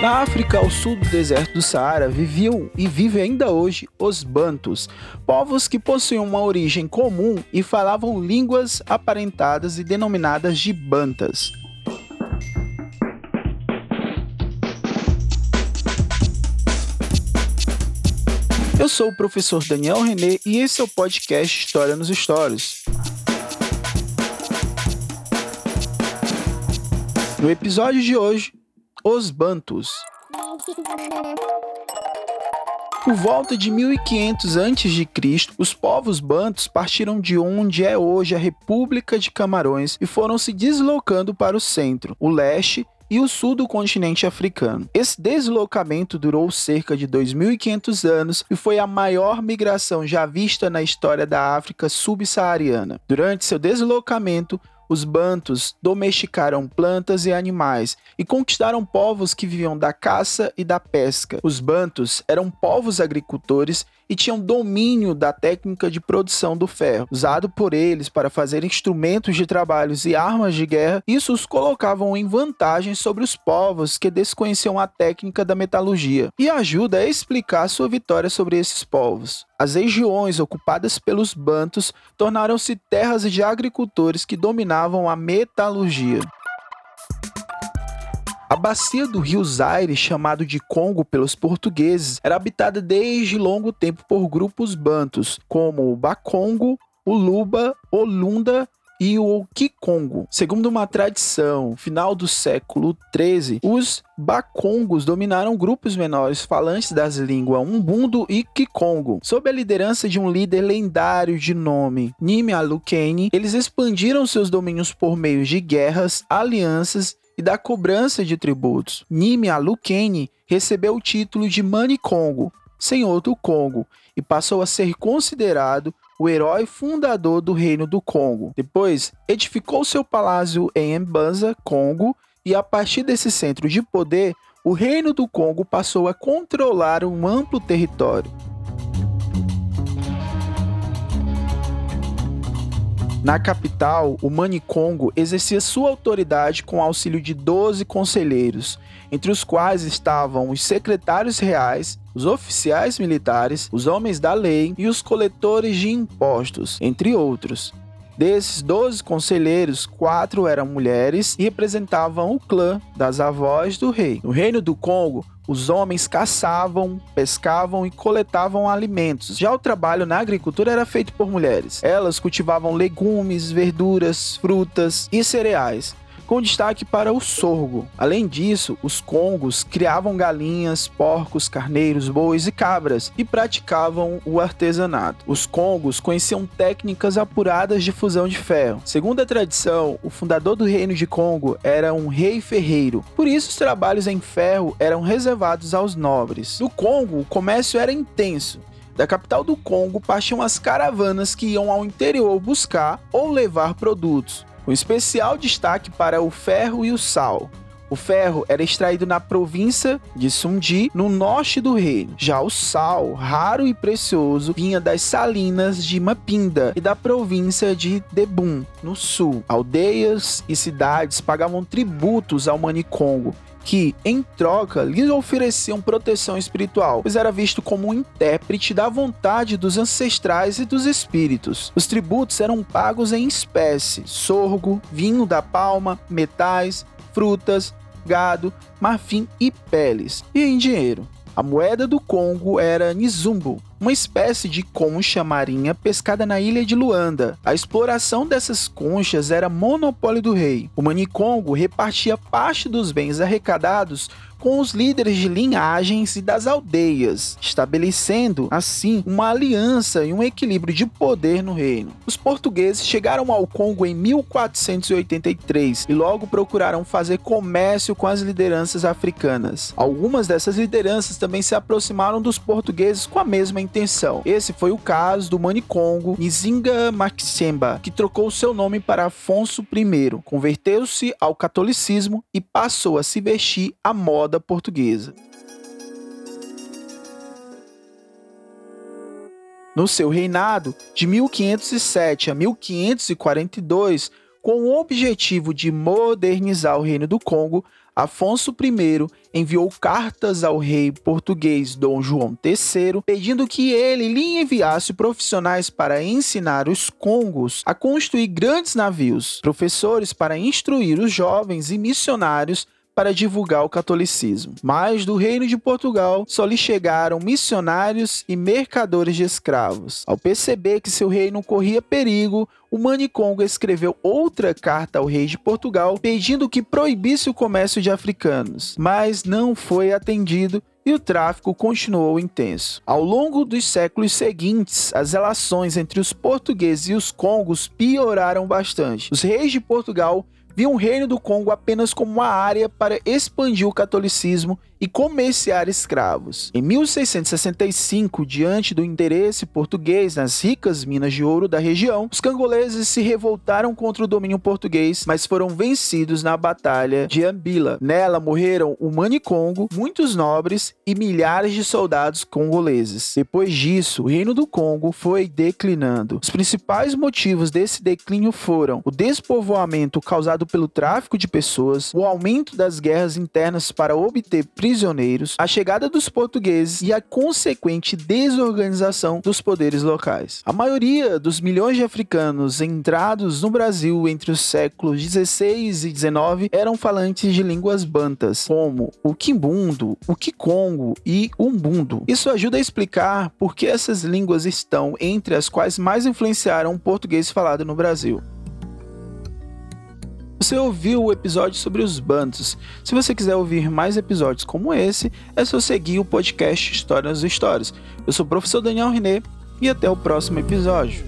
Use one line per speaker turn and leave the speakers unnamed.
Na África, ao sul do deserto do Saara, viviam e vivem ainda hoje os Bantus, povos que possuíam uma origem comum e falavam línguas aparentadas e denominadas de Bantas. Eu sou o professor Daniel René e esse é o podcast História nos Stories. No episódio de hoje, os Bantus. Por volta de 1500 a.C., os povos bantus partiram de onde é hoje a República de Camarões e foram se deslocando para o centro, o leste e o sul do continente africano. Esse deslocamento durou cerca de 2.500 anos e foi a maior migração já vista na história da África subsaariana. Durante seu deslocamento, os bantus domesticaram plantas e animais e conquistaram povos que viviam da caça e da pesca. Os bantus eram povos agricultores e tinham domínio da técnica de produção do ferro, usado por eles para fazer instrumentos de trabalhos e armas de guerra. Isso os colocavam em vantagem sobre os povos que desconheciam a técnica da metalurgia e ajuda a explicar sua vitória sobre esses povos. As regiões ocupadas pelos bantus tornaram-se terras de agricultores que dominavam a metalurgia. A bacia do rio Zaire, chamado de Congo pelos portugueses, era habitada desde longo tempo por grupos bantus, como o Bakongo, o Luba, o Lunda e o Kikongo. Segundo uma tradição, final do século 13, os Bakongos dominaram grupos menores falantes das línguas Umbundo e Kikongo. Sob a liderança de um líder lendário de nome Nime Alukene, eles expandiram seus domínios por meio de guerras, alianças e da cobrança de tributos. Nime Alukene recebeu o título de Mani Congo, senhor do Congo, e passou a ser considerado o herói fundador do Reino do Congo. Depois, edificou seu palácio em Mbanza, Congo, e a partir desse centro de poder, o Reino do Congo passou a controlar um amplo território. Na capital, o Manicongo exercia sua autoridade com auxílio de 12 conselheiros, entre os quais estavam os secretários reais, os oficiais militares, os homens da lei e os coletores de impostos, entre outros. Desses 12 conselheiros, quatro eram mulheres e representavam o clã das avós do rei. No reino do Congo, os homens caçavam, pescavam e coletavam alimentos. Já o trabalho na agricultura era feito por mulheres. Elas cultivavam legumes, verduras, frutas e cereais com destaque para o sorgo. Além disso, os congos criavam galinhas, porcos, carneiros, bois e cabras e praticavam o artesanato. Os congos conheciam técnicas apuradas de fusão de ferro. Segundo a tradição, o fundador do reino de Congo era um rei ferreiro, por isso os trabalhos em ferro eram reservados aos nobres. No Congo, o comércio era intenso. Da capital do Congo partiam as caravanas que iam ao interior buscar ou levar produtos com especial destaque para o ferro e o sal. O ferro era extraído na província de Sundi, no norte do reino. Já o sal, raro e precioso, vinha das salinas de Mapinda e da província de Debum, no sul. Aldeias e cidades pagavam tributos ao Manicongo que, em troca, lhes ofereciam proteção espiritual, pois era visto como um intérprete da vontade dos ancestrais e dos espíritos. Os tributos eram pagos em espécie: sorgo, vinho da palma, metais, frutas, gado, marfim e peles, e em dinheiro. A moeda do Congo era Nizumbo, uma espécie de concha marinha pescada na ilha de Luanda. A exploração dessas conchas era monopólio do rei. O Manicongo repartia parte dos bens arrecadados com os líderes de linhagens e das aldeias, estabelecendo assim uma aliança e um equilíbrio de poder no reino. Os portugueses chegaram ao Congo em 1483 e logo procuraram fazer comércio com as lideranças africanas. Algumas dessas lideranças também se aproximaram dos portugueses com a mesma intenção. Esse foi o caso do Manicongo Nzinga Maxemba, que trocou seu nome para Afonso I, converteu-se ao catolicismo e passou a se vestir à moda portuguesa. No seu reinado, de 1507 a 1542, com o objetivo de modernizar o Reino do Congo, Afonso I enviou cartas ao rei português Dom João III pedindo que ele lhe enviasse profissionais para ensinar os congos a construir grandes navios, professores para instruir os jovens e missionários para divulgar o catolicismo. Mas do reino de Portugal só lhe chegaram missionários e mercadores de escravos. Ao perceber que seu reino corria perigo, o Manicongo escreveu outra carta ao rei de Portugal pedindo que proibisse o comércio de africanos, mas não foi atendido e o tráfico continuou intenso. Ao longo dos séculos seguintes, as relações entre os portugueses e os congos pioraram bastante. Os reis de Portugal viam o Reino do Congo apenas como uma área para expandir o catolicismo e comerciar escravos. Em 1665, diante do interesse português nas ricas minas de ouro da região, os cangoleses se revoltaram contra o domínio português, mas foram vencidos na Batalha de Ambila. Nela morreram o Manicongo, muitos nobres e milhares de soldados congoleses. Depois disso, o Reino do Congo foi declinando. Os principais motivos desse declínio foram o despovoamento causado pelo tráfico de pessoas, o aumento das guerras internas para obter prisioneiros, a chegada dos portugueses e a consequente desorganização dos poderes locais. A maioria dos milhões de africanos entrados no Brasil entre os séculos 16 e 19 eram falantes de línguas bantas, como o quimbundo, o kikongo e umbundo. Isso ajuda a explicar por que essas línguas estão entre as quais mais influenciaram o português falado no Brasil. Você ouviu o episódio sobre os bantos. Se você quiser ouvir mais episódios como esse, é só seguir o podcast Histórias e Histórias. Eu sou o professor Daniel René e até o próximo episódio.